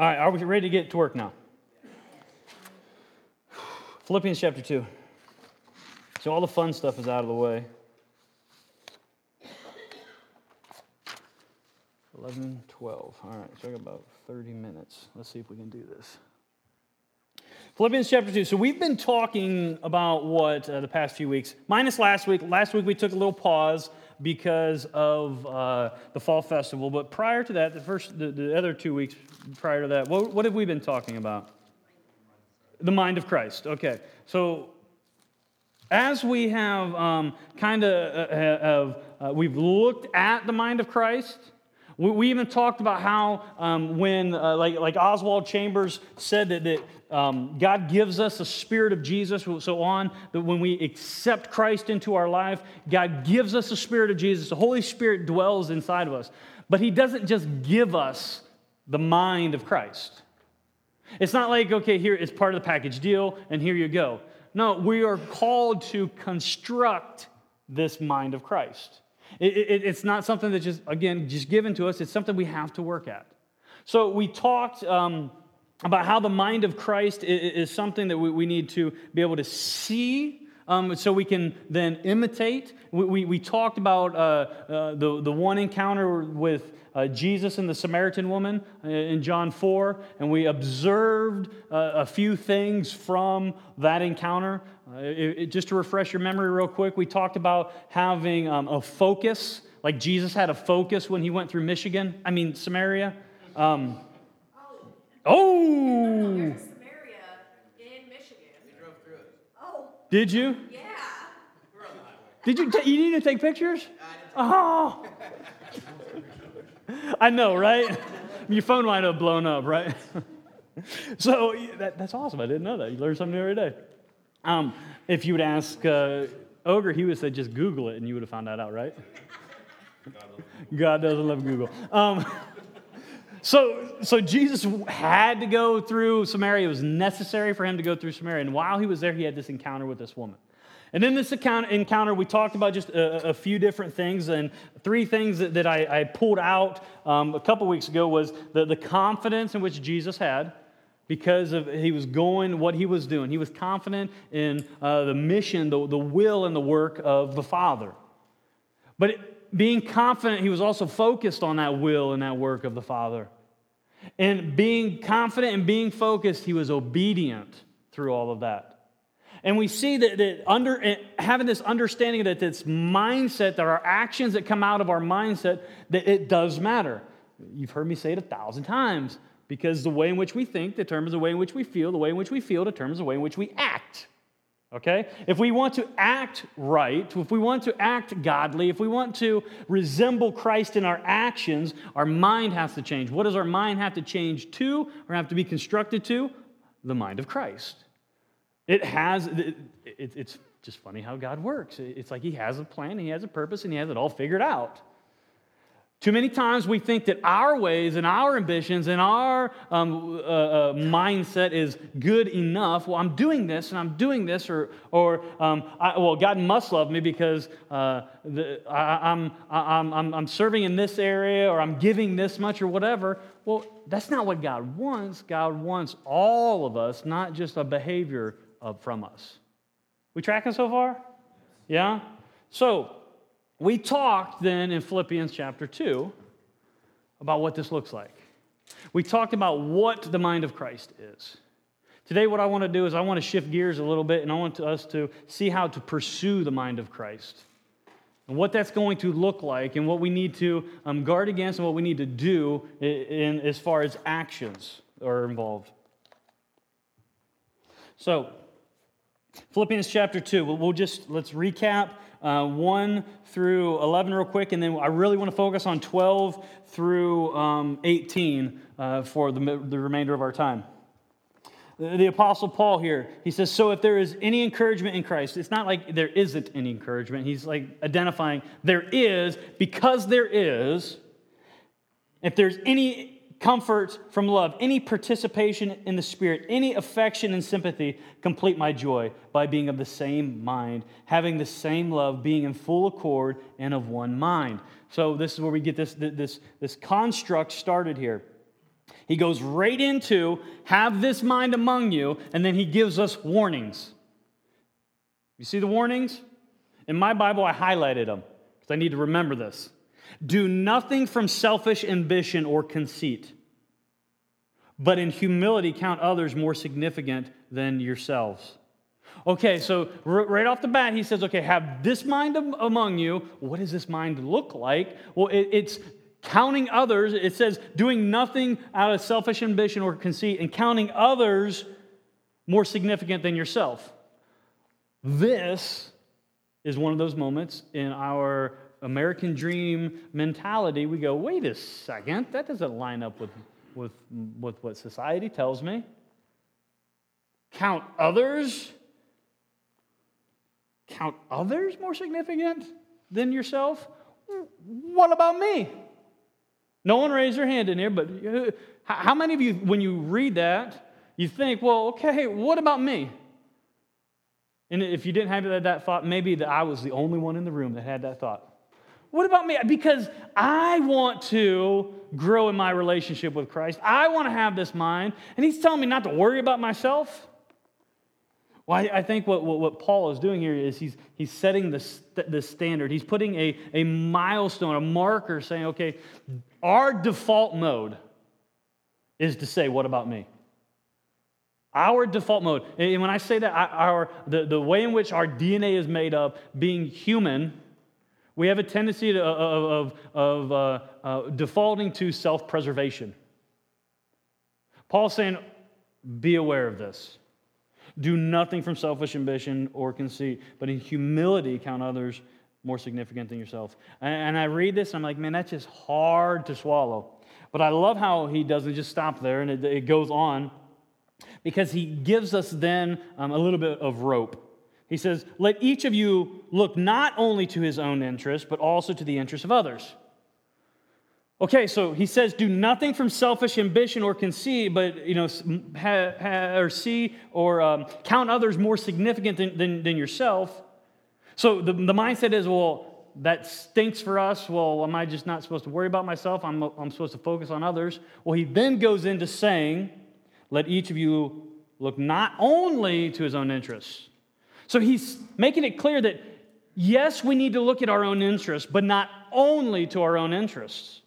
All right, are we ready to get to work now? Philippians chapter 2. So all the fun stuff is out of the way. 11, 12. All right, so I got about 30 minutes. Let's see if we can do this. Philippians chapter 2. So we've been talking about what uh, the past few weeks, minus last week. Last week we took a little pause because of uh, the fall festival. But prior to that, the first, the, the other two weeks prior to that, what, what have we been talking about? The mind of Christ. Okay. So as we have um, kind of uh, uh, we've looked at the mind of Christ we, we even talked about how um, when, uh, like, like Oswald Chambers said that, that um, God gives us a spirit of Jesus, so on, that when we accept Christ into our life, God gives us a spirit of Jesus. The Holy Spirit dwells inside of us. But He doesn't just give us the mind of Christ. It's not like, okay, here it's part of the package deal, and here you go. No, we are called to construct this mind of Christ. It, it, it's not something that's just, again, just given to us. It's something we have to work at. So we talked um, about how the mind of Christ is, something that we, we, need to be able to see um, so we can then imitate. We, we, we talked about uh, uh, the, the one encounter with uh, Jesus and the Samaritan woman uh, in John 4, and we observed uh, a few things from that encounter. Uh, it, it, just to refresh your memory, real quick, we talked about having um, a focus, like Jesus had a focus when he went through Michigan, I mean, Samaria. Um, oh! No, oh. Did you? Yeah. Did you? T- you need to take pictures? Oh. I know, right? Your phone might have blown up, right? so that, that's awesome. I didn't know that. You learn something new every day. Um, if you would ask uh, Ogre, he would say just Google it and you would have found that out, right? God doesn't love Google. Um, so, so Jesus had to go through Samaria. It was necessary for him to go through Samaria. And while he was there, he had this encounter with this woman. And in this encounter, we talked about just a, a few different things. And three things that, that I, I, pulled out um, a couple weeks ago was the, the confidence in which Jesus had because of he was going what he was doing. He was confident in uh, the mission, the, the will, and the work of the Father. But it, being confident, he was also focused on that will and that work of the Father. And being confident and being focused, he was obedient through all of that. And we see that, that under, eh, having this understanding that this mindset, that our actions that come out of our mindset, that it does matter. You've heard me say it a thousand times because the way in which we think determines the way in which we feel, the way in which we feel determines the way in which we act. Okay? If we want to act right, if we want to act godly, if we want to resemble Christ in our actions, our mind has to change. What does our mind have to change to or have to be constructed to? The mind of Christ. It has, it's just funny how God works. It's like He has a plan, He has a purpose, and He has it all figured out. Too many times we think that our ways and our ambitions and our um, uh, uh, mindset is good enough. Well, I'm doing this and I'm doing this, or, or um, I, well, God must love me because uh, the, I, I'm, I'm, I'm, I'm serving in this area or I'm giving this much or whatever. Well, that's not what God wants. God wants all of us, not just a behavior from us. We tracking so far? Yeah? So, we talked then in Philippians chapter 2 about what this looks like. We talked about what the mind of Christ is. Today, what I want to do is I want to shift gears a little bit and I want us to see how to pursue the mind of Christ and what that's going to look like and what we need to um, guard against and what we need to do in, in as far as actions are involved. So, Philippians chapter 2, we'll just, let's recap uh, 1 through 11 real quick, and then I really want to focus on 12 through um, 18 uh, for the, the remainder of our time. The, the Apostle Paul here, he says, So if there is any encouragement in Christ, it's not like there isn't any encouragement. He's like identifying there is, because there is, if there's any comfort from love, any participation in the Spirit, any affection and sympathy, complete my joy by being of the same mind, having the same love, being in full accord and of one mind. So, this is where we get this, this, this construct started here. He goes right into have this mind among you, and then he gives us warnings. You see the warnings? In my Bible, I highlighted them because I need to remember this. Do nothing from selfish ambition or conceit, but in humility count others more significant than yourselves. Okay, so right off the bat, he says, okay, have this mind among you. What does this mind look like? Well, it's counting others. It says doing nothing out of selfish ambition or conceit and counting others more significant than yourself. This is one of those moments in our American dream mentality. We go, wait a second, that doesn't line up with, with, with what society tells me. Count others count others more significant than yourself? What about me? No one raised their hand in here, but uh, how many of you, when you read that, you think, well, okay, what about me? And if you didn't have that thought, maybe that I was the only one in the room that had that thought. What about me? Because I want to grow in my relationship with Christ. I want to have this mind. And he's telling me not to worry about myself. Well, I, I think what, what, what, Paul is doing here is he's, he's setting the, the standard. He's putting a, a milestone, a marker, saying, okay, our default mode is to say, what about me? Our default mode. And when I say that, our, the, the way in which our DNA is made up, being human, we have a tendency to, of, of, of uh, uh, defaulting to self preservation. Paul's saying, be aware of this. Do nothing from selfish ambition or conceit, but in humility count others more significant than yourself. And I read this, and I'm like, man, that's just hard to swallow. But I love how he doesn't just stop there, and it, it goes on because he gives us then um, a little bit of rope. He says, Let each of you look not only to his own interest, but also to the interest of others. Okay, so he says, do nothing from selfish ambition or conceit, but you know, ha, ha, or see or um, count others more significant than, than, than yourself. So the, the mindset is, well, that stinks for us. Well, am I just not supposed to worry about myself? I'm, I'm supposed to focus on others. Well, he then goes into saying, let each of you look not only to his own interests. So he's making it clear that yes, we need to look at our own interests, but not only to our own interests.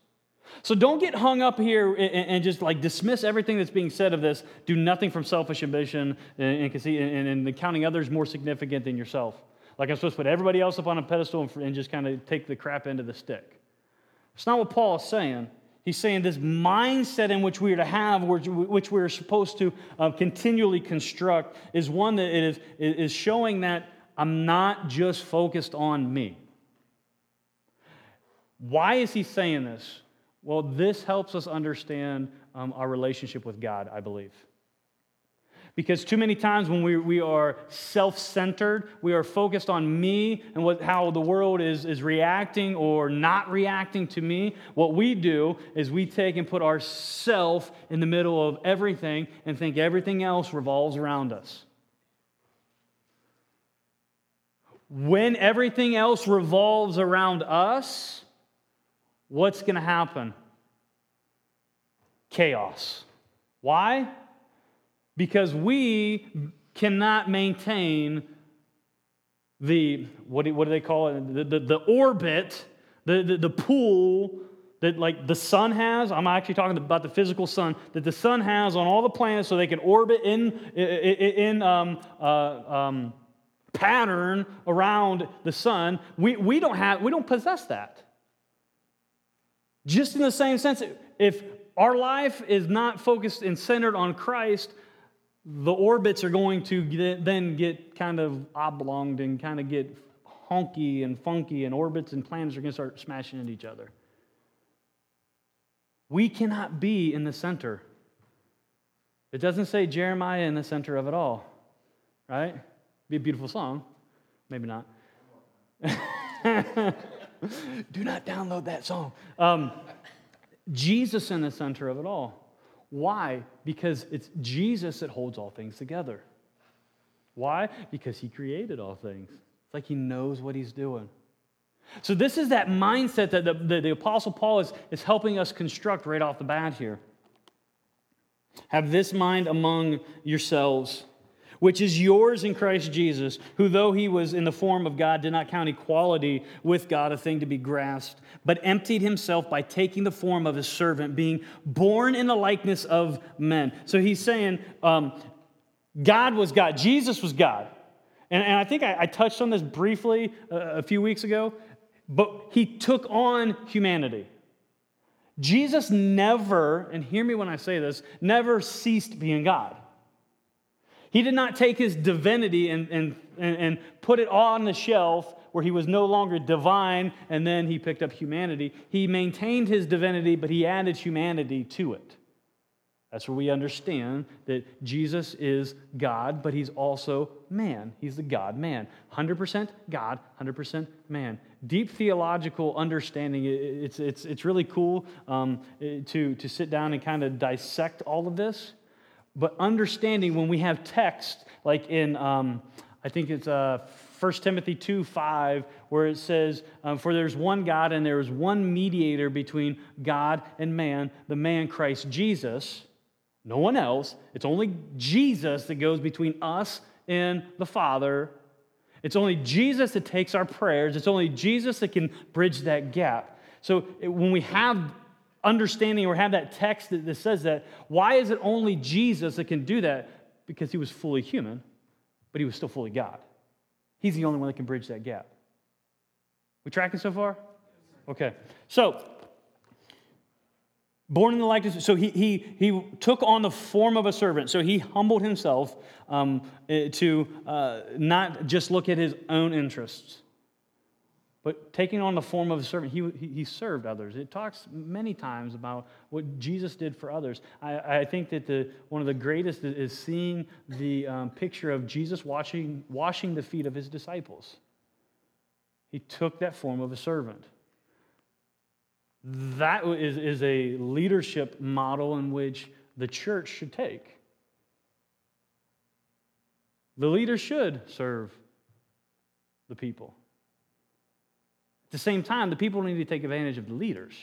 So don't get hung up here and, just like dismiss everything that's being said of this. Do nothing from selfish ambition and, conceit and, counting others more significant than yourself. Like I'm supposed to put everybody else up on a pedestal and just kind of take the crap into the stick. It's not what Paul is saying. He's saying this mindset in which we are to have, which we are supposed to uh, continually construct, is one that is, is showing that I'm not just focused on me. Why is he saying this? Well, this helps us understand um, our relationship with God, I believe. Because too many times when we, we are self centered, we are focused on me and what, how the world is, is reacting or not reacting to me. What we do is we take and put ourself in the middle of everything and think everything else revolves around us. When everything else revolves around us, what's going to happen? Chaos. Why? Because we cannot maintain the, what do, what do they call it? The, the, the orbit, the, the, the pool that like the sun has. I'm actually talking about the physical sun that the sun has on all the planets so they can orbit in, in, um, uh, um, pattern around the sun. We, we don't have we don't possess that. Just in the same sense, if our life is not focused and centered on Christ, the orbits are going to get, then get kind of oblonged and kind of get honky and funky, and orbits and planets are going to start smashing into each other. We cannot be in the center. It doesn't say Jeremiah in the center of it all, right? Be a beautiful song. Maybe not. Do not download that song. Um, Jesus in the center of it all. Why? Because it's Jesus that holds all things together. Why? Because he created all things. It's like he knows what he's doing. So, this is that mindset that the, the, the Apostle Paul is, is helping us construct right off the bat here. Have this mind among yourselves, which is yours in Christ Jesus, who, though he was in the form of God, did not count equality with God a thing to be grasped, but emptied himself by taking the form of a servant, being born in the likeness of men. So he's saying um, God was God, Jesus was God. And, and I think I, I, touched on this briefly a, a few weeks ago, but he took on humanity. Jesus never, and hear me when I say this, never ceased being God. He did not take his divinity and, and, and, put it on the shelf where he was no longer divine and then he picked up humanity. He maintained his divinity, but he added humanity to it. That's where we understand that Jesus is God, but he's also man. He's the God man. 100% God, 100% man. Deep theological understanding. It's, it's, it's really cool um, to, to sit down and kind of dissect all of this. But understanding when we have text, like in, um, I think it's uh, 1 Timothy 2 5, where it says, um, For there's one God and there is one mediator between God and man, the man Christ Jesus no one else. It's only Jesus that goes between us and the Father. It's only Jesus that takes our prayers. It's only Jesus that can bridge that gap. So when we have understanding or have that text that, that says that, why is it only Jesus that can do that? Because he was fully human, but he was still fully God. He's the only one that can bridge that gap. We tracking so far? Okay. So born in the likeness so he, he, he took on the form of a servant so he humbled himself um, eh, to uh, not just look at his own interests but taking on the form of a servant he, he served others it talks many times about what jesus did for others i, I think that the, one of the greatest is seeing the um, picture of jesus washing, washing the feet of his disciples he took that form of a servant that is, is a leadership model in which the church should take. The leader should serve the people. At the same time, the people need to take advantage of the leaders.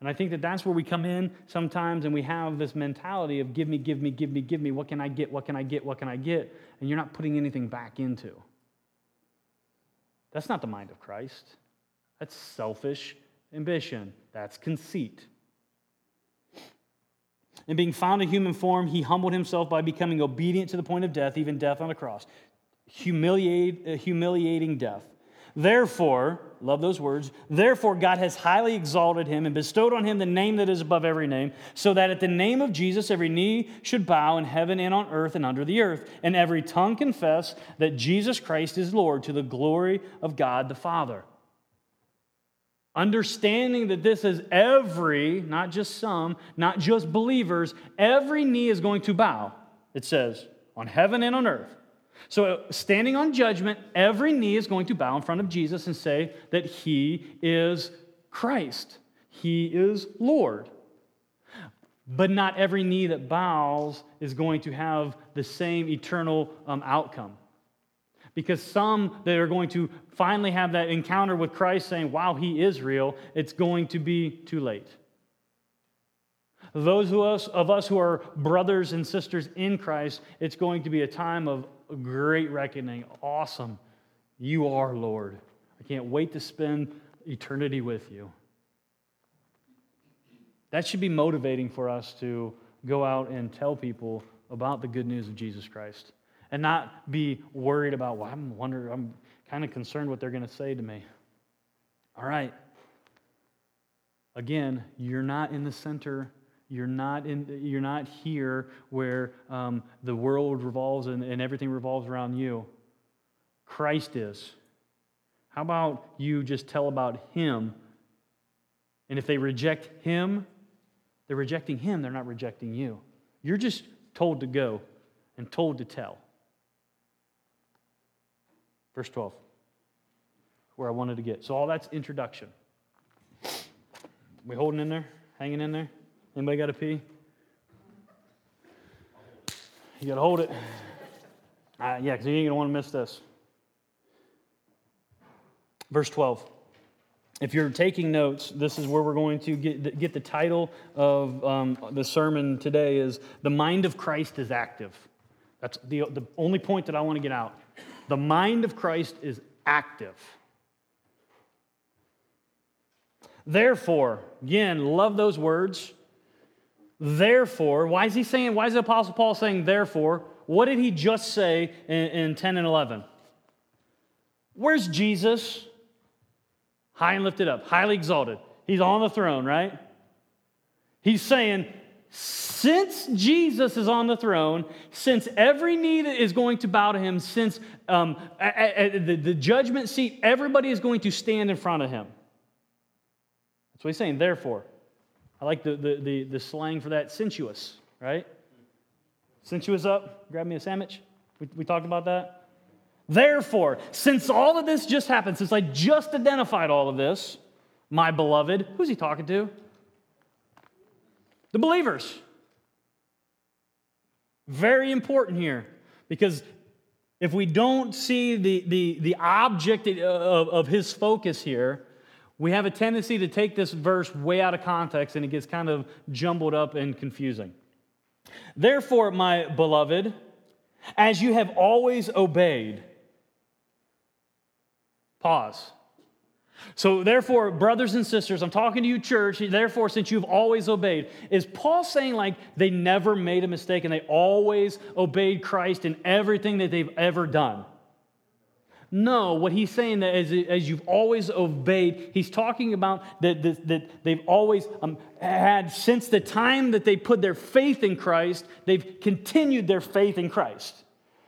And I think that that's where we come in sometimes and we have this mentality of give me, give me, give me, give me. What can I get? What can I get? What can I get? And you're not putting anything back into. That's not the mind of Christ. That's selfish ambition. That's conceit. And being found in human form, he humbled himself by becoming obedient to the point of death, even death on a cross. Humiliate, uh, humiliating death. Therefore, love those words, therefore God has highly exalted him and bestowed on him the name that is above every name, so that at the name of Jesus every knee should bow in heaven and on earth and under the earth, and every tongue confess that Jesus Christ is Lord to the glory of God the Father. Understanding that this is every, not just some, not just believers, every knee is going to bow, it says, on heaven and on earth. So, standing on judgment, every knee is going to bow in front of Jesus and say that he is Christ, he is Lord. But not every knee that bows is going to have the same eternal um, outcome. Because some that are going to finally have that encounter with Christ saying, wow, he is real, it's going to be too late. Those of us, of us who are brothers and sisters in Christ, it's going to be a time of great reckoning. Awesome. You are Lord. I can't wait to spend eternity with you. That should be motivating for us to go out and tell people about the good news of Jesus Christ and not be worried about, well, I'm wondering, I'm kind of concerned what they're going to say to me. All right. Again, you're not in the center. You're not, in, you're not here where um, the world revolves and, and everything revolves around you. Christ is. How about you just tell about Him? And if they reject Him, they're rejecting Him, they're not rejecting you. You're just told to go and told to tell. Verse 12, where I wanted to get. So all that's introduction. We holding in there? Hanging in there? Anybody got to pee? You got to hold it. Uh, yeah, because you ain't going to want to miss this. Verse 12. if you're taking notes, this is where we're going to get, get the title of um, the sermon today is The Mind of Christ is Active. That's the, the only point that I want to get out. The mind of Christ is active. Therefore, again, love those words. Therefore, why is he saying, why is the Apostle Paul saying therefore? What did he just say in, in 10 and 11? Where's Jesus? high and lifted up, highly exalted. He's on the throne, right? He's saying, since Jesus is on the throne, since every knee is going to bow to him, since um, at, at the, the judgment seat, everybody is going to stand in front of him. That's what he's saying. Therefore, I like the, the, the, the slang for that sensuous, right? Sensuous up, grab me a sandwich. We, we talked about that. Therefore, since all of this just happened, since I just identified all of this, my beloved, who's he talking to? The believers. Very important here because if we don't see the, the, the object of, of his focus here, we have a tendency to take this verse way out of context and it gets kind of jumbled up and confusing. Therefore, my beloved, as you have always obeyed, Pause. So, therefore, brothers and sisters, I'm talking to you, church, therefore, since you've always obeyed, is Paul saying like they never made a mistake and they always obeyed Christ in everything that they've ever done? No, what he's saying that as, as you've always obeyed, he's talking about that, that, that they've always um, had, since the time that they put their faith in Christ, they've continued their faith in Christ.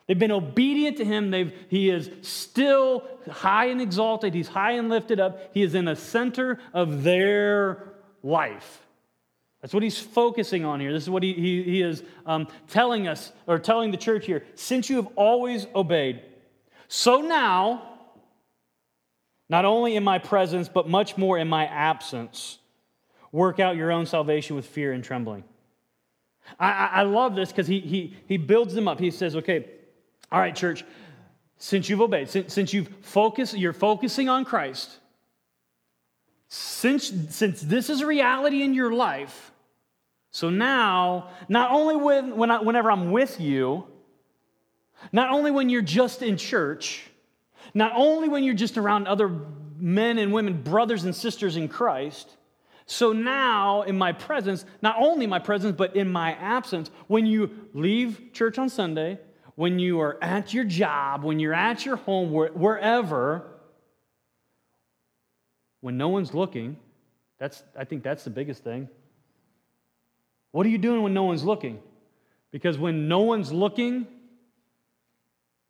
They've been obedient to him. They've, he is still high and exalted. He's high and lifted up. He is in the center of their life. That's what he's focusing on here. This is what he, he, he is um, telling us, or telling the church here. Since you have always obeyed, so now, not only in my presence, but much more in my absence, work out your own salvation with fear and trembling. I, I, I love this because he, he, he builds them up. He says, okay, all right, church, since you've obeyed, since, since you've focused, you're focusing on Christ, since, since this is reality in your life, so now, not only when, when I, whenever I'm with you, not only when you're just in church, not only when you're just around other men and women, brothers and sisters in Christ, so now in my presence, not only my presence, but in my absence, when you leave church on Sunday, when you are at your job, when you're at your home, wherever, when no one's looking, that's, I think that's the biggest thing. What are you doing when no one's looking? Because when no one's looking,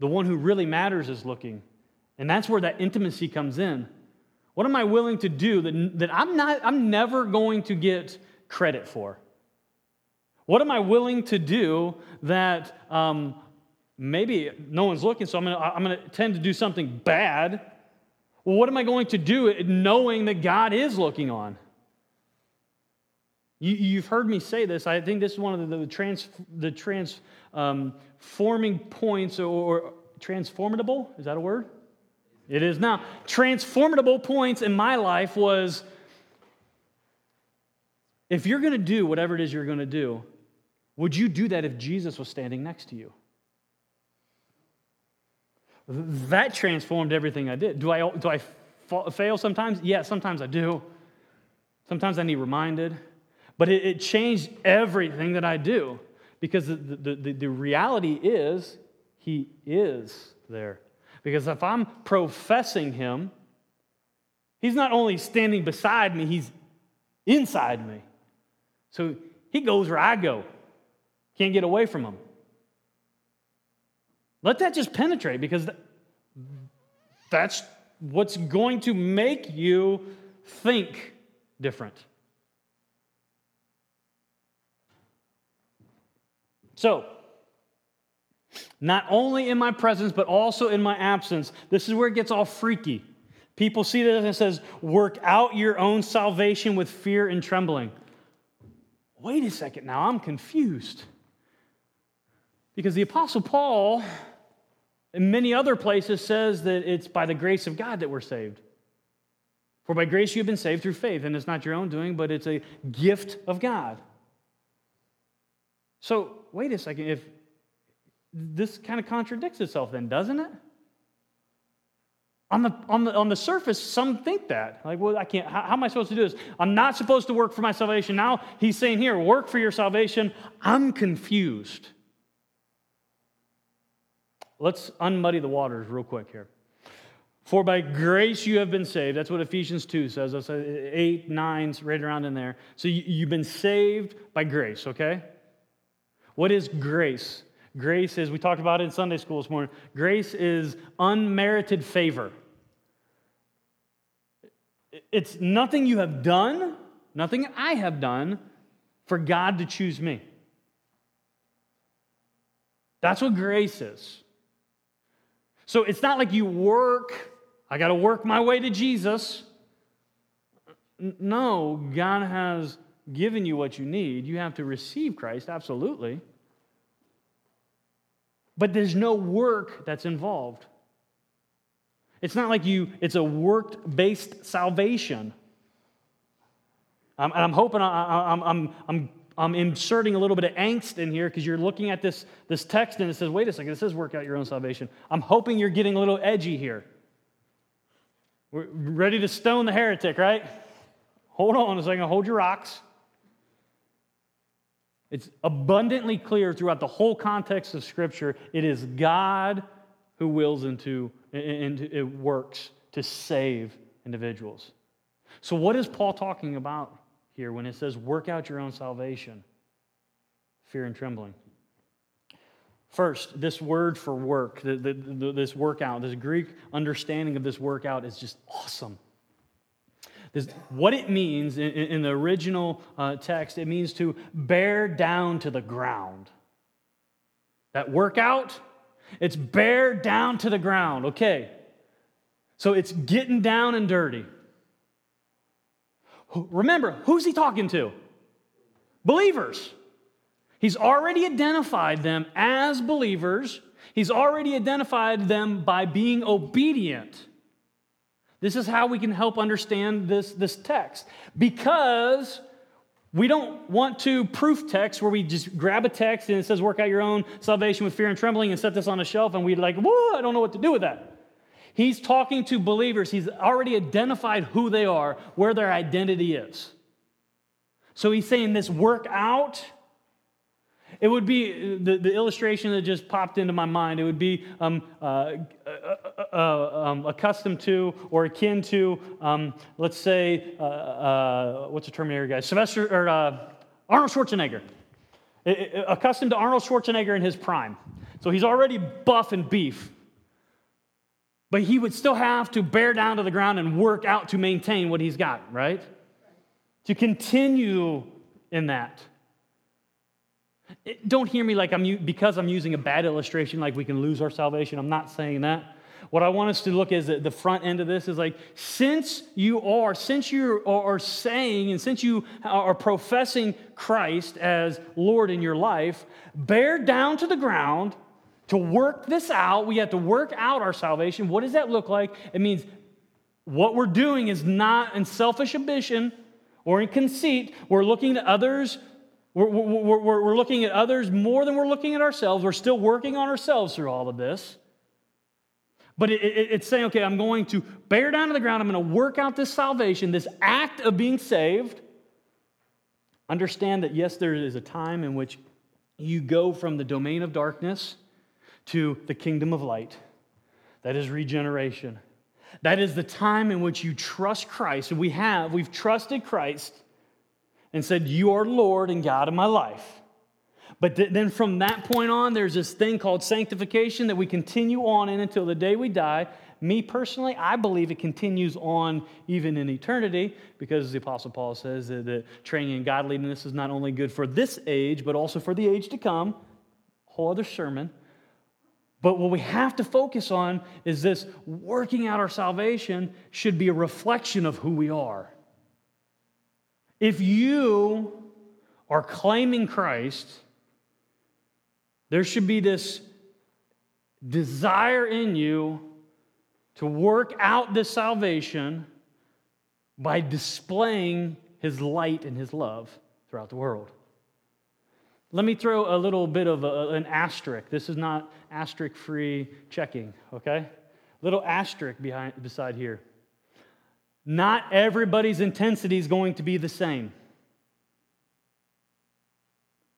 the one who really matters is looking. And that's where that intimacy comes in. What am I willing to do that, that I'm, not, I'm never going to get credit for? What am I willing to do that um, maybe no one's looking, so I'm to I'm to tend to do something bad. Well, what am I going to do knowing that God is looking on? You, have heard me say this. I think this is one of the, the, trans, the transforming um, forming points or, or transformable. Is that a word? It is now. Transformable points in my life was if you're going to do whatever it is you're going to do, would you do that if Jesus was standing next to you? That transformed everything I did. Do I, do I fail sometimes? Yeah, sometimes I do. Sometimes I need reminded. But it, it changed everything that I do because the, the, the, the reality is He is there. Because if I'm professing Him, He's not only standing beside me, He's inside me. So He goes where I go. Can't get away from Him. Let that just penetrate because that's what's going to make you think different. So, not only in my presence, but also in my absence, this is where it gets all freaky. People see this and it says, work out your own salvation with fear and trembling. Wait a second now, I'm confused. Because the Apostle Paul in many other places says that it's by the grace of God that we're saved. For by grace you have been saved through faith, and it's not your own doing, but it's a gift of God. So, wait a second. If this kind of contradicts itself, then, doesn't it? On the, on, the, on the surface, some think that. Like, well, I can't, how, how am I supposed to do this? I'm not supposed to work for my salvation. Now he's saying here, work for your salvation. I'm confused. Let's unmuddy the waters real quick here. For by grace you have been saved. That's what Ephesians 2 says. That's uh, 8, 9, right around in there. So you, have been saved by grace, okay? What is grace? Grace is, we talked about it in Sunday school this morning, grace is unmerited favor. It's nothing you have done, nothing I have done for God to choose me. That's what grace is. So it's not like you work I got to work my way to Jesus. No, God has given you what you need. You have to receive Christ, absolutely. But there's no work that's involved. It's not like you, it's a work based salvation. Um, and I'm hoping I, I'm, I'm, I'm, I'm inserting a little bit of angst in here because you're looking at this, this text and it says, wait a second, it says work out your own salvation. I'm hoping you're getting a little edgy here. We're ready to stone the heretic, right? Hold on a second, hold your rocks. It's abundantly clear throughout the whole context of Scripture it is God who wills into, into it works to save individuals. So, what is Paul talking about here when it says, work out your own salvation? Fear and trembling. First, this word for work, this workout, this Greek understanding of this workout is just awesome. This, what it means in, in the original uh, text, it means to bear down to the ground. That workout, it's bear down to the ground. Okay. So it's getting down and dirty. Remember, who's he talking to? Believers. He's already identified them as believers. He's already identified them by being obedient. This is how we can help understand this, this text. Because we don't want to proof text where we just grab a text and it says, work out your own salvation with fear and trembling and set this on a shelf, and we're like, whoa, I don't know what to do with that. He's talking to believers. He's already identified who they are, where their identity is. So he's saying this work out it would be the, the illustration that just popped into my mind. It would be um, uh, uh, uh, uh um, accustomed to or akin to, um, let's say, uh, uh, what's the Terminator guy? Sylvester or Arnold Schwarzenegger. It, it, accustomed to Arnold Schwarzenegger in his prime. So he's already buff and beef. But he would still have to bear down to the ground and work out to maintain what he's got, right? To continue in that. Don't hear me like I'm because I'm using a bad illustration, like we can lose our salvation. I'm not saying that. What I want us to look at is the front end of this is like, since you are, since you are saying, and since you are professing Christ as Lord in your life, bear down to the ground to work this out. We have to work out our salvation. What does that look like? It means what we're doing is not in selfish ambition or in conceit. We're looking to others we're, we're, we're, looking at others more than we're looking at ourselves. We're still working on ourselves through all of this. But it, it, it's saying, okay, I'm going to bear down to the ground. I'm going to work out this salvation, this act of being saved. Understand that, yes, there is a time in which you go from the domain of darkness to the kingdom of light. That is regeneration. That is the time in which you trust Christ. And we have, we've trusted Christ and said, You are Lord and God of my life. But th- then from that point on, there's this thing called sanctification that we continue on in until the day we die. Me personally, I believe it continues on even in eternity because the Apostle Paul says that the training in godliness is not only good for this age, but also for the age to come. Whole other sermon. But what we have to focus on is this working out our salvation should be a reflection of who we are. If you are claiming Christ, there should be this desire in you to work out this salvation by displaying his light and his love throughout the world. Let me throw a little bit of a, an asterisk. This is not asterisk free checking, okay? Little asterisk behind, beside here. Not everybody's intensity is going to be the same.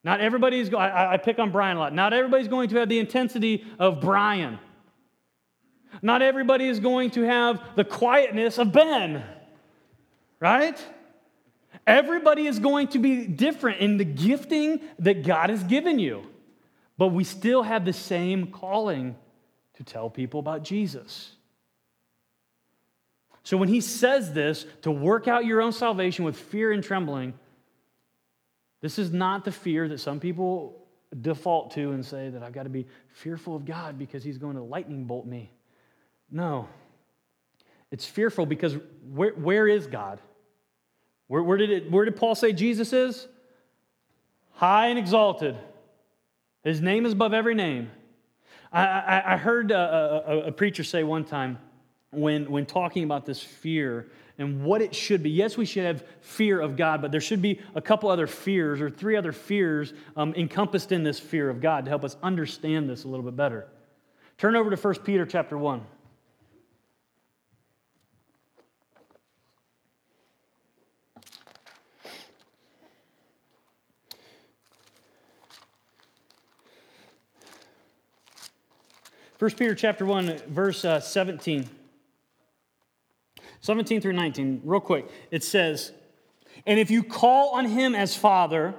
Not everybody's, I, I pick on Brian a lot. Not everybody's going to have the intensity of Brian. Not everybody is going to have the quietness of Ben, right? Everybody is going to be different in the gifting that God has given you. But we still have the same calling to tell people about Jesus. So when he says this, to work out your own salvation with fear and trembling, this is not the fear that some people default to and say that I've got to be fearful of God because he's going to lightning bolt me. No. It's fearful because where, where is God? Where, where, did it, where did Paul say Jesus is? High and exalted. His name is above every name. I, I, I heard a, a, a, preacher say one time when, when talking about this fear and what it should be. Yes, we should have fear of God, but there should be a couple other fears or three other fears um, encompassed in this fear of God to help us understand this a little bit better. Turn over to 1 Peter chapter 1. 1 Peter chapter 1, verse uh, 17. 17 through 19, real quick. It says, And if you call on him as Father,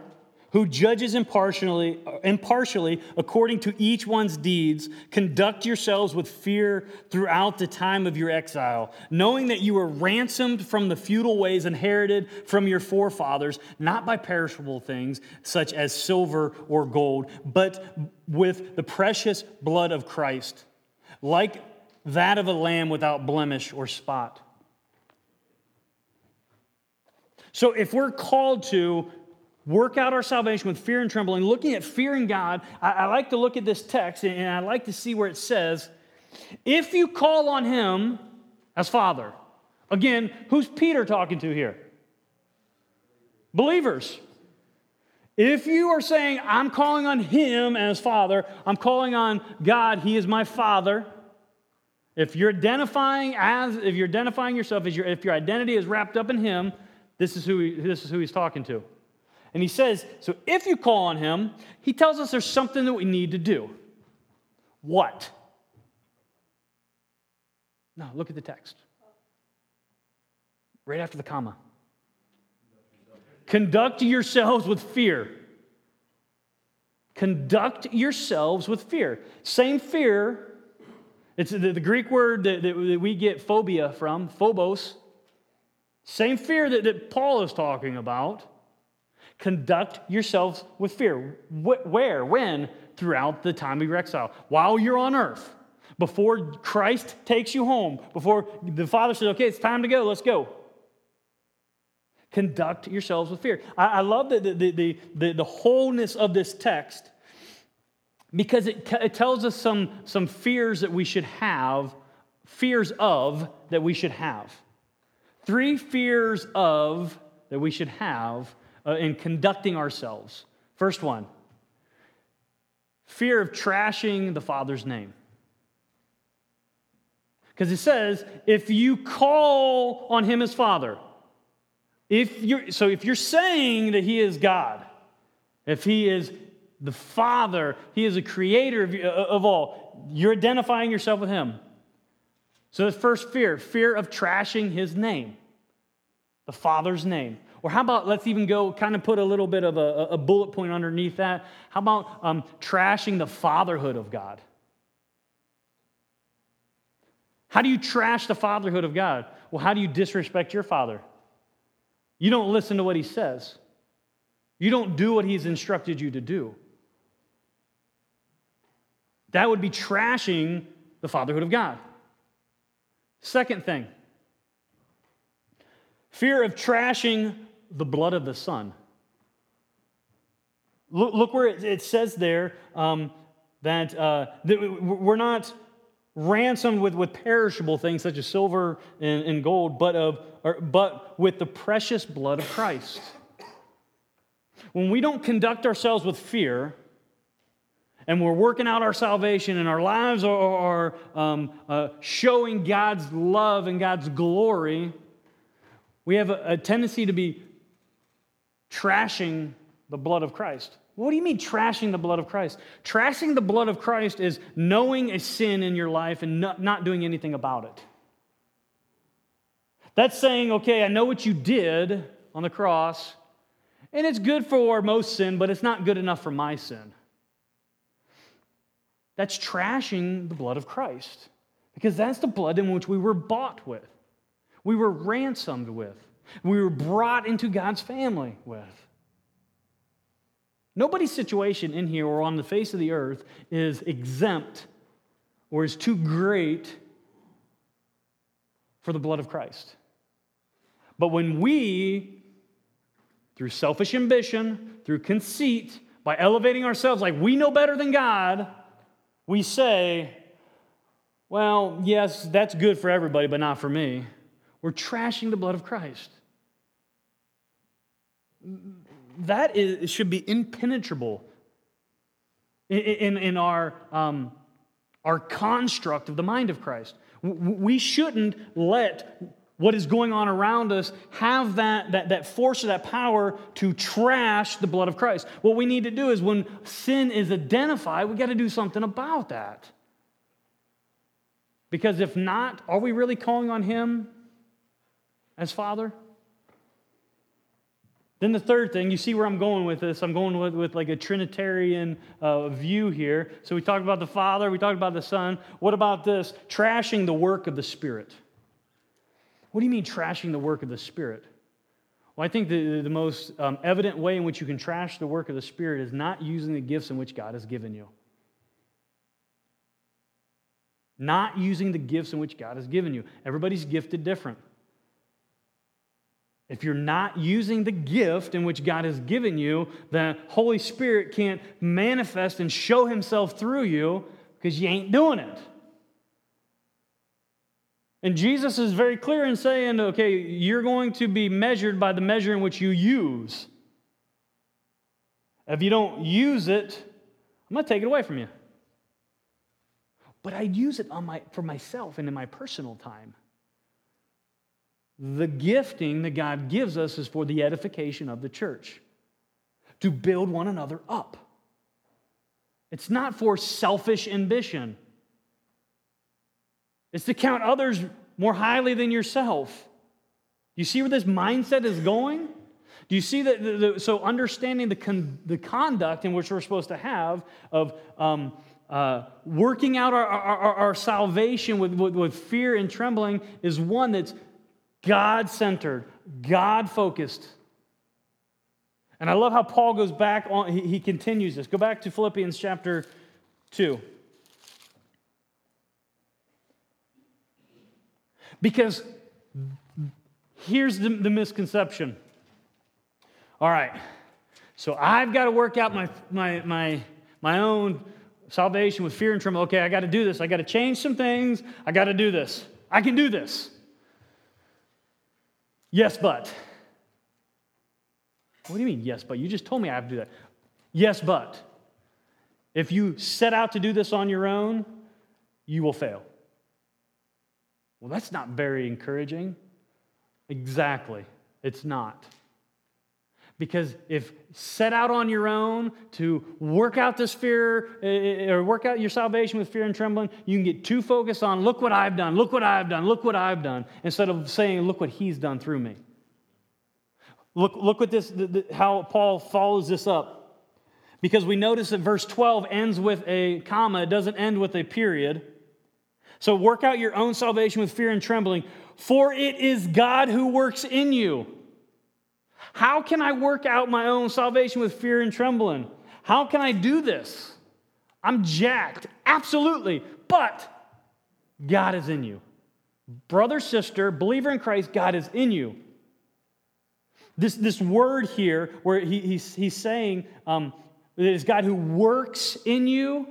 who judges impartially, impartially according to each one's deeds, conduct yourselves with fear throughout the time of your exile, knowing that you were ransomed from the futile ways inherited from your forefathers, not by perishable things such as silver or gold, but with the precious blood of Christ, like that of a lamb without blemish or spot. So, if we're called to work out our salvation with fear and trembling, looking at fearing God, I, I like to look at this text and I like to see where it says, if you call on him as Father, again, who's Peter talking to here? Believers. If you are saying, I'm calling on Him as Father, I'm calling on God, He is my Father. If you're identifying as, if you're identifying yourself as your, if your identity is wrapped up in Him, this is who he, this is who He's talking to. And He says, so if you call on Him, He tells us there's something that we need to do. What? No, look at the text. Right after the comma. Conduct yourselves with fear. Conduct yourselves with fear. Same fear. It's the, Greek word that, we get phobia from, phobos. Same fear that, that Paul is talking about. Conduct yourselves with fear. Where? When? Throughout the time of your exile. While you're on earth. Before Christ takes you home. Before the Father says, okay, it's time to go, let's go. Conduct yourselves with fear. I, I love the, the, the, the, the wholeness of this text because it, it tells us some, some fears that we should have, fears of that we should have. Three fears of that we should have uh, in conducting ourselves. First one fear of trashing the Father's name. Because it says, if you call on him as Father, if you're, so if you're saying that he is God, if he is the Father, he is a creator of, of all, you're identifying yourself with him. So the first fear, fear of trashing his name, the Father's name. Or how about, let's even go kind of put a little bit of a, a bullet point underneath that. How about um, trashing the fatherhood of God? How do you trash the fatherhood of God? Well, how do you disrespect your father? You don't listen to what he says. You don't do what he's instructed you to do. That would be trashing the fatherhood of God. Second thing fear of trashing the blood of the Son. Look, look where it, it says there um, that, uh, that we're not ransomed with, with perishable things such as silver and, and gold, but, of, or, but with the precious blood of Christ. When we don't conduct ourselves with fear, and we're working out our salvation, and our lives are, are um, uh, showing God's love and God's glory, we have a, a tendency to be trashing the blood of Christ. What do you mean trashing the blood of Christ? Trashing the blood of Christ is knowing a sin in your life and not, not doing anything about it. That's saying, okay, I know what you did on the cross, and it's good for most sin, but it's not good enough for my sin. That's trashing the blood of Christ because that's the blood in which we were bought with, we were ransomed with, we were brought into God's family with. Nobody's situation in here or on the face of the earth is exempt or is too great for the blood of Christ. But when we, through selfish ambition, through conceit, by elevating ourselves like we know better than God, we say, well, yes, that's good for everybody, but not for me. We're trashing the blood of Christ that is, should be impenetrable in, in, in our, um, our construct of the mind of Christ. We shouldn't let what is going on around us have that, that, that force or that power to trash the blood of Christ. What we need to do is when sin is identified, we got to do something about that. Because if not, are we really calling on Him as Father? Then the third thing, you see where I'm going with this. I'm going with, with like a Trinitarian uh, view here. So we talked about the Father, we talked about the Son. What about this? Trashing the work of the Spirit. What do you mean trashing the work of the Spirit? Well, I think the, the most um, evident way in which you can trash the work of the Spirit is not using the gifts in which God has given you. Not using the gifts in which God has given you. Everybody's gifted different. If you're not using the gift in which God has given you, the Holy Spirit can't manifest and show himself through you because you ain't doing it. And Jesus is very clear in saying, okay, you're going to be measured by the measure in which you use. If you don't use it, I'm going to take it away from you. But I use it on my, for myself and in my personal time. The gifting that God gives us is for the edification of the church, to build one another up. It's not for selfish ambition, it's to count others more highly than yourself. You see where this mindset is going? Do you see that? The, the, so, understanding the, con, the conduct in which we're supposed to have of um, uh, working out our, our, our salvation with, with, with fear and trembling is one that's God centered, God focused. And I love how Paul goes back on, he, he continues this. Go back to Philippians chapter 2. Because here's the, the misconception. All right, so I've got to work out my, my, my, my own salvation with fear and trembling. Okay, I got to do this. I got to change some things. I got to do this. I can do this. Yes, but. What do you mean, yes, but? You just told me I have to do that. Yes, but. If you set out to do this on your own, you will fail. Well, that's not very encouraging. Exactly. It's not. Because if set out on your own to work out this fear eh, eh, or work out your salvation with fear and trembling, you can get too focused on, look what I've done, look what I've done, look what I've done, instead of saying, look what he's done through me. Look, look at this, the, the, how Paul follows this up. Because we notice that verse 12 ends with a comma, it doesn't end with a period. So work out your own salvation with fear and trembling, for it is God who works in you how can I work out my own salvation with fear and trembling? How can I do this? I'm jacked, absolutely, but God is in you. Brother, sister, believer in Christ, God is in you. This, this word here, where he, he's, he's saying um, it is God who works in you.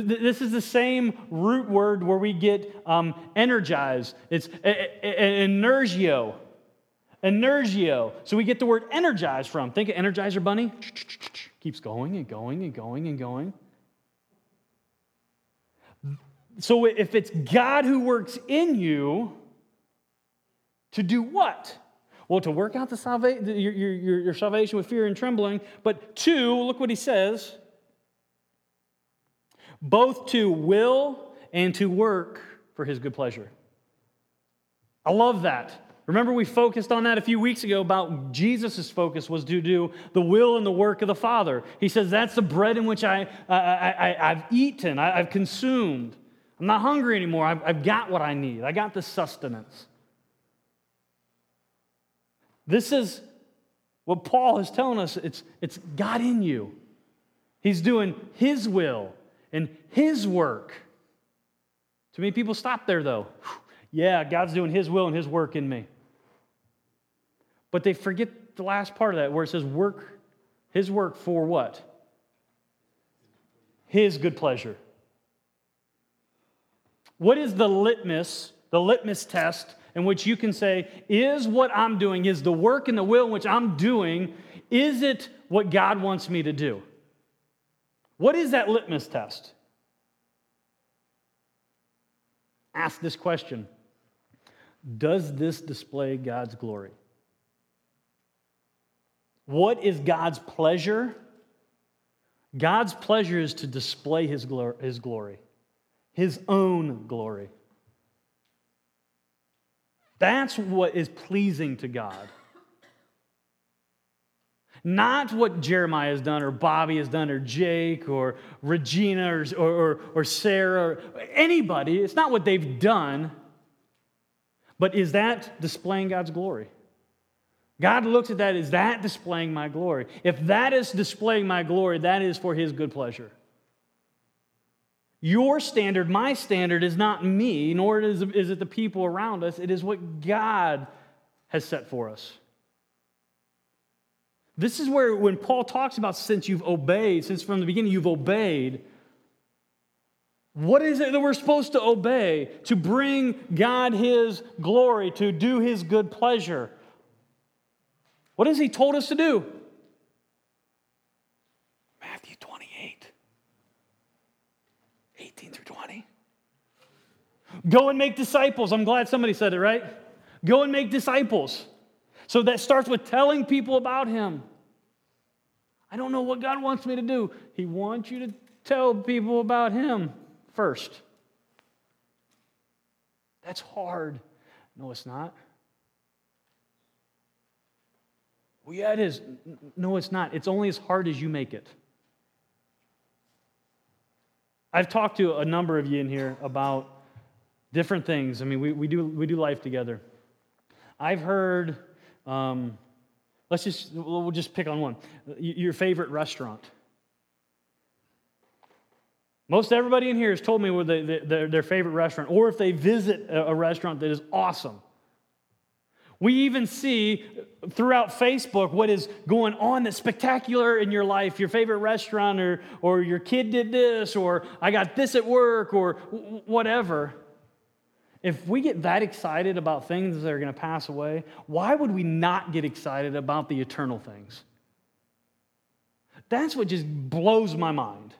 This is the same root word where we get um, energized. It's energio. Energio. So we get the word energize from. Think of Energizer Bunny. Keeps going and going and going and going. So if it's God who works in you, to do what? Well, to work out the salva- your, your, your salvation with fear and trembling. But two, look what he says both to will and to work for his good pleasure. I love that. Remember, we focused on that a few weeks ago about Jesus' focus was to do the will and the work of the Father. He says, That's the bread in which I, I, I, have eaten, I, have consumed. I'm not hungry anymore. I've, I've got what I need, I got the sustenance. This is what Paul is telling us it's, it's God in you. He's doing His will and His work. Too many people stop there, though. Yeah, God's doing His will and His work in me. But they forget the last part of that where it says, work, His work for what? His good pleasure. What is the litmus, the litmus test in which you can say, is what I'm doing, is the work and the will which I'm doing, is it what God wants me to do? What is that litmus test? Ask this question Does this display God's glory? What is God's pleasure? God's pleasure is to display his, glory, his glory, his own glory. That's what is pleasing to God. Not what Jeremiah has done, or Bobby has done, or Jake, or Regina, or, or, or Sarah, or anybody. It's not what they've done. But is that displaying God's glory? God looks at that, is that displaying my glory? If that is displaying my glory, that is for His good pleasure. Your standard, my standard, is not me, nor is it the people around us. It is what God has set for us. This is where, when Paul talks about since you've obeyed, since from the beginning you've obeyed, what is it that we're supposed to obey? To bring God His glory, to do His good pleasure. What has He told us to do? Matthew 28, 18 through 20. Go and make disciples. I'm glad somebody said it, right? Go and make disciples. So that starts with telling people about Him. I don't know what God wants me to do. He wants you to tell people about Him first. That's hard. No, it's not. Well, yeah, it is. No, it's not. It's only as hard as you make it. I've talked to a number of you in here about different things. I mean, we, we, do, we do life together. I've heard, um, let's just, we'll just pick on one. Your favorite restaurant. Most everybody in here has told me where they, their, their favorite restaurant, or if they visit a restaurant that is awesome. We even see throughout Facebook what is going on that's spectacular in your life, your favorite restaurant, or, or your kid did this, or I got this at work, or whatever. If we get that excited about things that are going to pass away, why would we not get excited about the eternal things? That's what just blows my mind.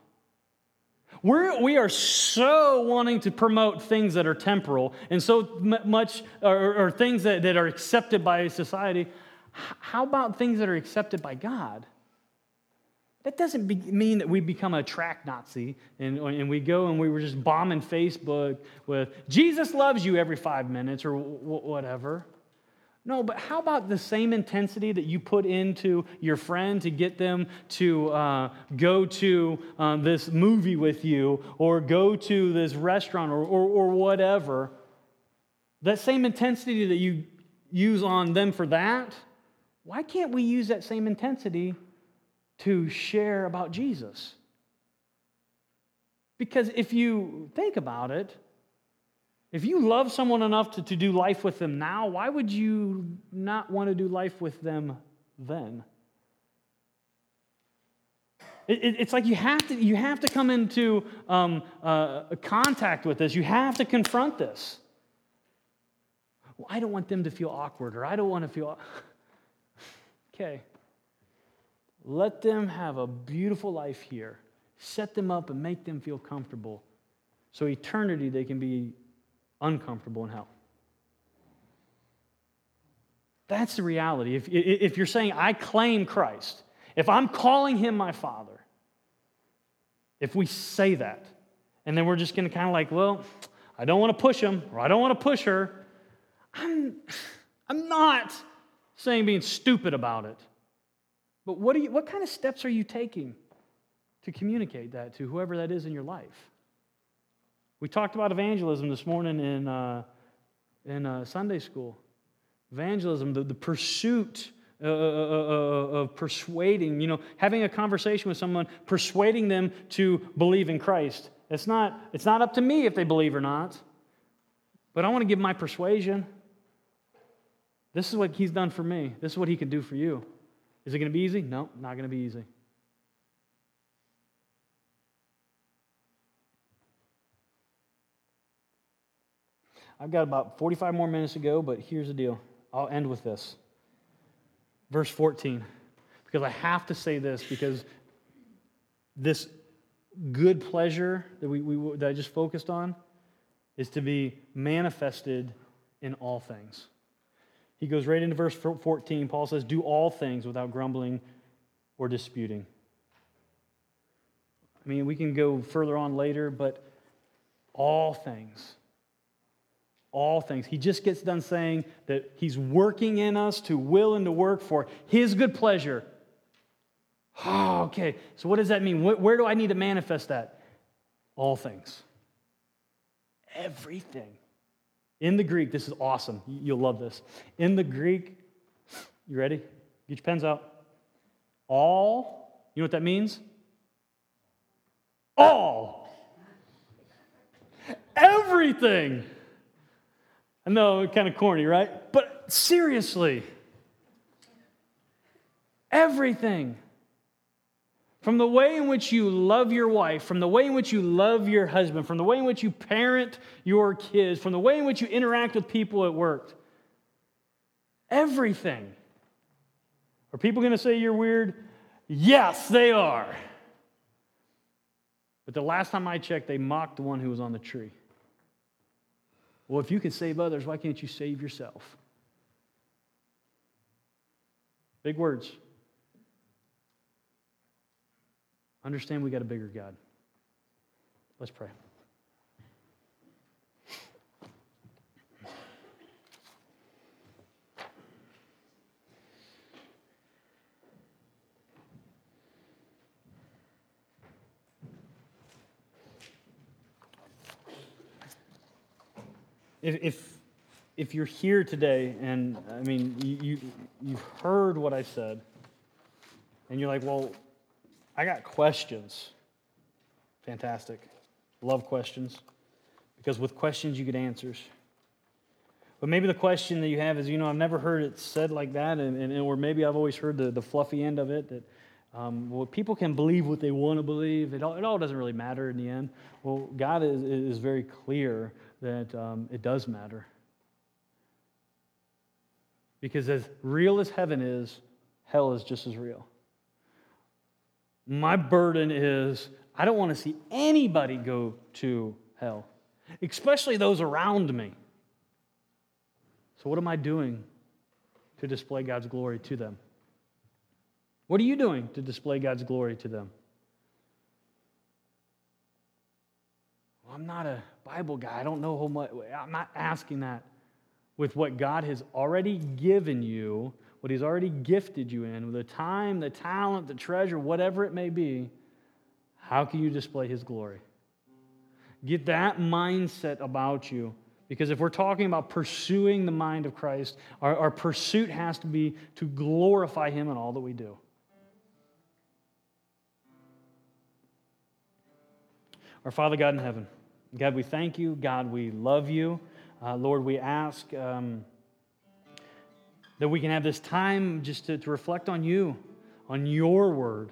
We're, we are so wanting to promote things that are temporal and so much, or, or things that, that are accepted by society. How about things that are accepted by God? That doesn't be, mean that we become a tract Nazi and, and we go and we were just bombing Facebook with Jesus loves you every five minutes or w- whatever. No, but how about the same intensity that you put into your friend to get them to uh, go to uh, this movie with you or go to this restaurant or, or, or whatever? That same intensity that you use on them for that, why can't we use that same intensity to share about Jesus? Because if you think about it, if you love someone enough to, to do life with them now, why would you not want to do life with them then? It, it's like you have to, you have to come into um, uh, contact with this. You have to confront this. Well, I don't want them to feel awkward, or I don't want to feel. okay. Let them have a beautiful life here. Set them up and make them feel comfortable. So, eternity, they can be uncomfortable in hell. That's the reality. If, if you're saying, I claim Christ, if I'm calling him my father, if we say that, and then we're just going to kind of like, well, I don't want to push him or I don't want to push her, I'm, I'm not saying being stupid about it. But what, you, what kind of steps are you taking to communicate that to whoever that is in your life? We talked about evangelism this morning in, uh, in uh, Sunday school. Evangelism, the, the pursuit uh, uh, uh, of persuading, you know, having a conversation with someone, persuading them to believe in Christ. It's not, it's not up to me if they believe or not, but I want to give my persuasion. This is what he's done for me. This is what he can do for you. Is it going to be easy? No, not going to be easy. I've got about 45 more minutes to go, but here's the deal. I'll end with this verse 14, because I have to say this because this good pleasure that, we, we, that I just focused on is to be manifested in all things. He goes right into verse 14. Paul says, Do all things without grumbling or disputing. I mean, we can go further on later, but all things all things. He just gets done saying that He's working in us to will and to work for His good pleasure. Oh, okay. So, what does that mean? Where do I need to manifest that? All things. Everything. In the Greek, this is awesome. You'll love this. In the Greek, you ready? Get your pens out. All, you know what that means? All. Everything. I know, kind of corny, right? But seriously, everything. From the way in which you love your wife, from the way in which you love your husband, from the way in which you parent your kids, from the way in which you interact with people at work. Everything. Are people going to say you're weird? Yes, they are. But the last time I checked, they mocked the one who was on the tree. Well, if you can save others, why can't you save yourself? Big words. Understand we got a bigger God. Let's pray. if, if, you're here today and I mean, you, you, you've heard what I said, and you're like, well, I got questions. Fantastic. Love questions. Because with questions, you get answers. But maybe the question that you have is, you know, I've never heard it said like that, and, and or maybe I've always heard the, the fluffy end of it that um, well, people can believe what they want to believe. It all, it all doesn't really matter in the end. Well, God is, is very clear that um, it does matter. Because as real as heaven is, hell is just as real. My burden is I don't want to see anybody go to hell, especially those around me. So, what am I doing to display God's glory to them? What are you doing to display God's glory to them? Well, I'm not a Bible guy. I don't know how much. I'm not asking that. With what God has already given you, what He's already gifted you in, the time, the talent, the treasure, whatever it may be, how can you display His glory? Get that mindset about you. Because if we're talking about pursuing the mind of Christ, our, our pursuit has to be to glorify Him in all that we do. Our Father God in heaven, God, we thank you. God, we love you. Uh, Lord, we ask um, that we can have this time just to, to reflect on you, on your word.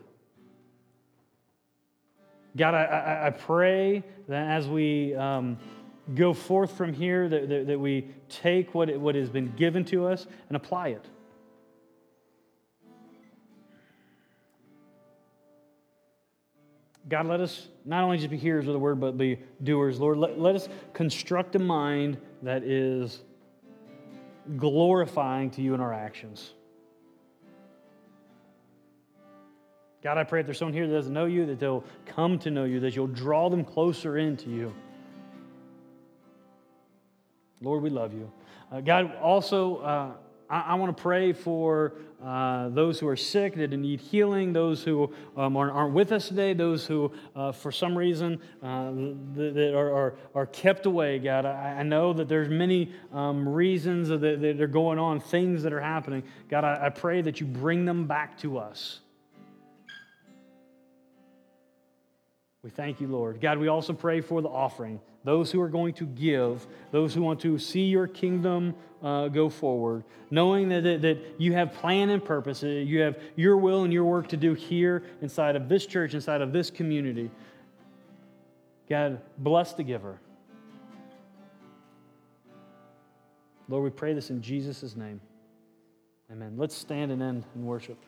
God, I, I, I pray that as we um, go forth from here, that, that, that we take what, what has been given to us and apply it. God, let us not only just be hearers of the word, but be doers. Lord, let, let us construct a mind that is glorifying to you in our actions. God, I pray if there's someone here that doesn't know you, that they'll come to know you, that you'll draw them closer into you. Lord, we love you. Uh, God, also, uh, I, I want to pray for uh, those who are sick, that need healing, those who um, aren't, aren't, with us today, those who, uh, for some reason, uh, that, that are, are, are, kept away, God. I, I know that there's many um, reasons that, that, are going on, things that are happening. God, I, I pray that you bring them back to us. We thank you, Lord. God, we also pray for the offering those who are going to give, those who want to see your kingdom uh, go forward, knowing that, that, that, you have plan and purpose, you have your will and your work to do here inside of this church, inside of this community. God, bless the giver. Lord, we pray this in Jesus' name. Amen. Let's stand and end in worship.